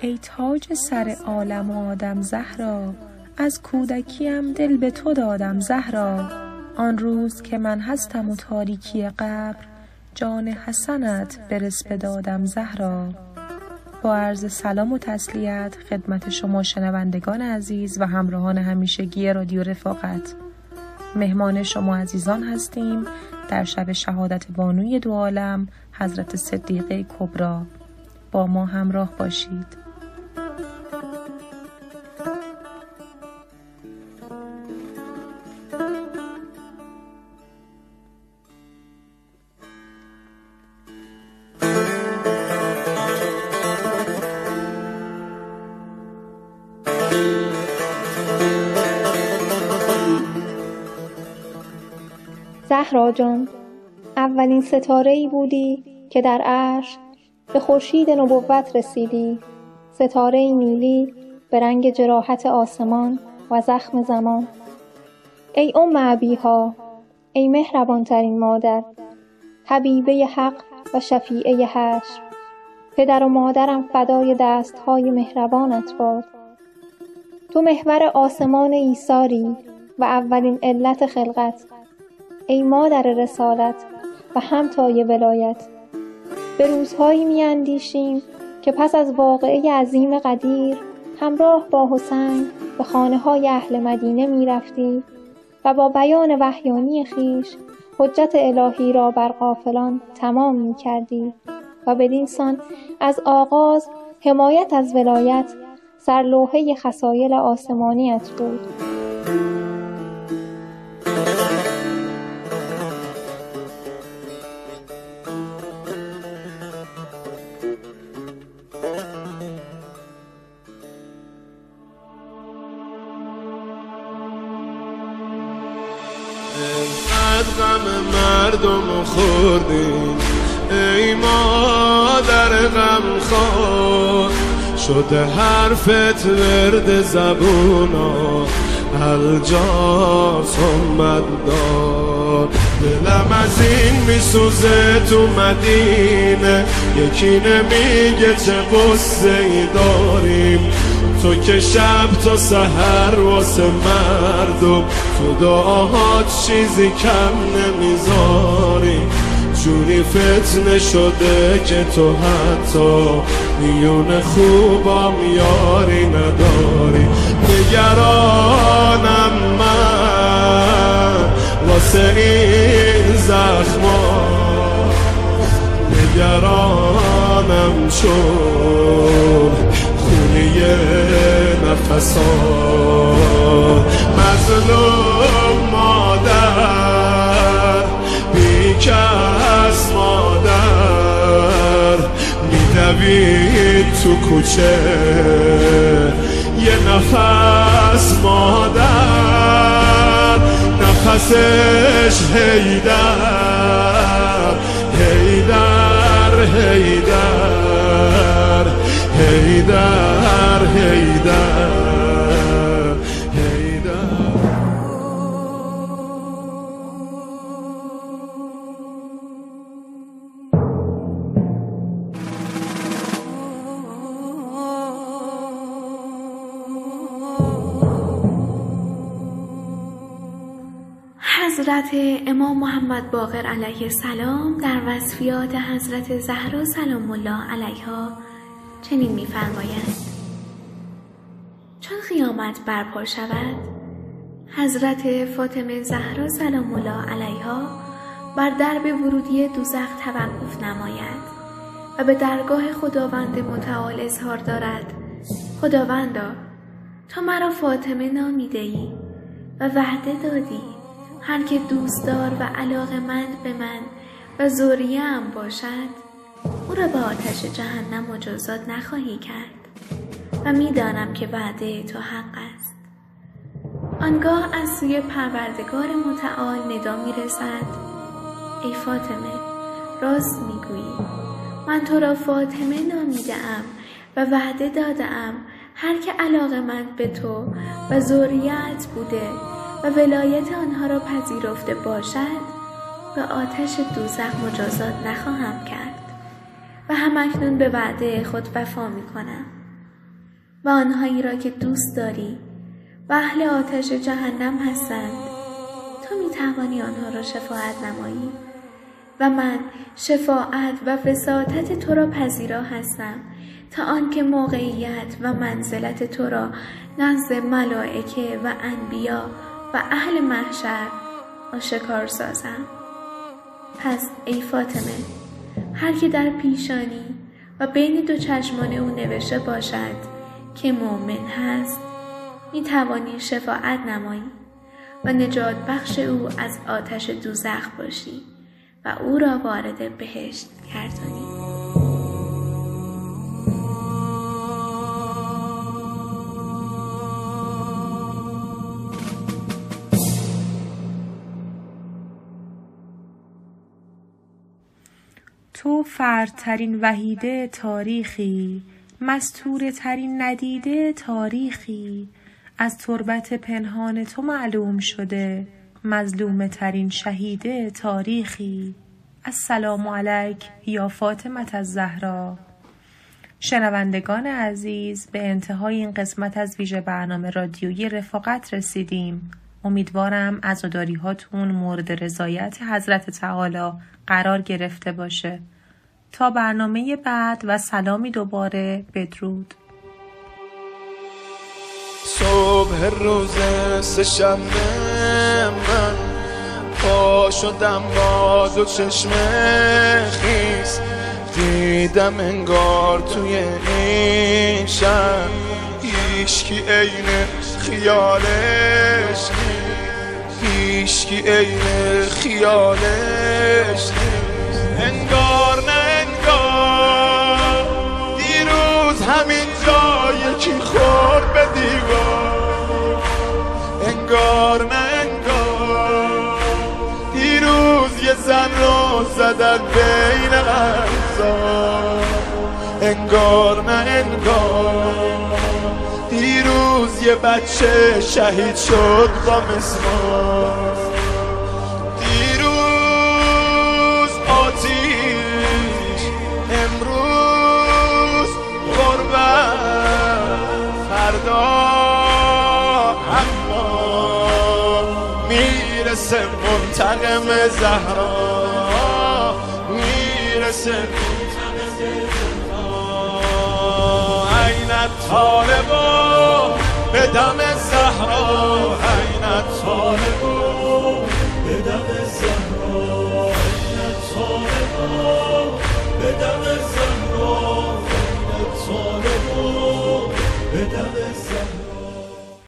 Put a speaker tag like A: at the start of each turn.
A: ای تاج سر عالم و آدم زهرا از کودکیم دل به تو دادم زهرا. آن روز که من هستم و تاریکی قبر جان حسنت به رسوه دادم زهرا. با عرض سلام و تسلیت خدمت شما شنوندگان عزیز و همراهان همیشگی رادیو رفاقت. مهمان شما عزیزان هستیم در شب شهادت بانوی دو عالم حضرت صدیقه کبرا با ما همراه باشید.
B: زهرا جان اولین ستاره ای بودی که در عرش به خورشید نبوت رسیدی. ستاره نیلی به رنگ جراحت آسمان و زخم زمان. ای ام ابیها ای مهربانترین مادر حبیبه حق و شفیعه حشر. پدر و مادرم فدای دستهای مهربانت باد. تو محور آسمان ایثاری و اولین علت خلقت. ای مادر رسالت و همتای ولایت. به روزهایی میاندیشیم که پس از واقعه عظیم قدیر همراه با حسین به خانه های اهل مدینه می و با بیان وحیانی خیش حجت الهی را بر غافلان تمام می کردی و بدین سان از آغاز حمایت از ولایت سرلوحه خسایل آسمانیت بود.
C: غم مردم خوردیم ای مادر غم خور شده حرفت ورد زبونا الجاس اومد دار دلم از این میسوزه تو مدینه. یکی نمیگه چه قصه ای داریم. تو که شب تا سهر واسه مردم. تو دعاهات چیزی کم نمی‌ذاری. جوری فتنه شده که تو حتی میون خوبام یاری نداری. نگرانم من واسه این زخما. نگرانم چون خونی نفسان مظلوم تو کوچه. یه نفس مادر نفسش هیدر هیدر هیدر هیدر هیدر
D: حضرت امام محمد باقر علیه السلام در وصفیات حضرت زهرا سلام الله علیها چنین میفرمایند. چون قیامت برپا شود حضرت فاطمه زهرا سلام الله علیها بر درب ورودی دوزخ توقف نماید و به درگاه خداوند متعال اظهار دارد. خداوندا تا مرا فاطمه نامیده ای و وعده دادی. هر که دوستدار و علاقه مند به من و زوریه باشد او را به آتش جهنم مجازات نخواهی کرد و می‌دانم که وعده تو حق است. آنگاه از سوی پروردگار متعال ندا می‌رسد. ای فاطمه راست می‌گویی. من تو را فاطمه نامیده و وعده داده هر که علاقه مند به تو و زوریت بوده و ولایت آنها را پذیرفته باشد به آتش دوزخ مجازات نخواهم کرد و همکنون به وعده خود وفا می کنم. و آنهایی را که دوست داری و اهل آتش جهنم هستند تو می توانی آنها را شفاعت نمایی و من شفاعت و وساطت تو را پذیرا هستم تا آنکه موقعیت و منزلت تو را نزد ملائکه و انبیا و اهل محشر آشکار سازم. پس ای فاطمه هر که در پیشانی و بین دو چشمان او نوشته باشد که مؤمن هست می توانی شفاعت نمایی و نجات بخش او از آتش دوزخ باشی و او را وارد بهشت گردانی.
A: تو فردترین وحیده تاریخی ترین ندیده تاریخی. از تربت پنهان تو معلوم شده مظلوم ترین شهیده تاریخی. السلام علیک یا فاطمت از زهرا شنوندگان عزیز به انتهای این قسمت از ویژه برنامه رادیویی رفاقت رسیدیم. امیدوارم عزاداری هاتون مورد رضایت حضرت تعالی قرار گرفته باشه. تا برنامه بعد و سلامی دوباره بدرود.
C: صبح روز سشنبه من پا شدم با دو چشم خیز دیدم انگار توی این شن هیشکی عین خیالش هیشکی عین خیالش انگار نه انگار نه انگار دیروز یه زن رو زدن بین غرزار انگار نه انگار دیروز یه بچه شهید شد با مسمار می‌رسه منتقم زهرا می‌رسه عین طالبا به دم زهرا. عین طالبا به دم زهرا. عین طالبا به دم زهرا. عین طالبا به دم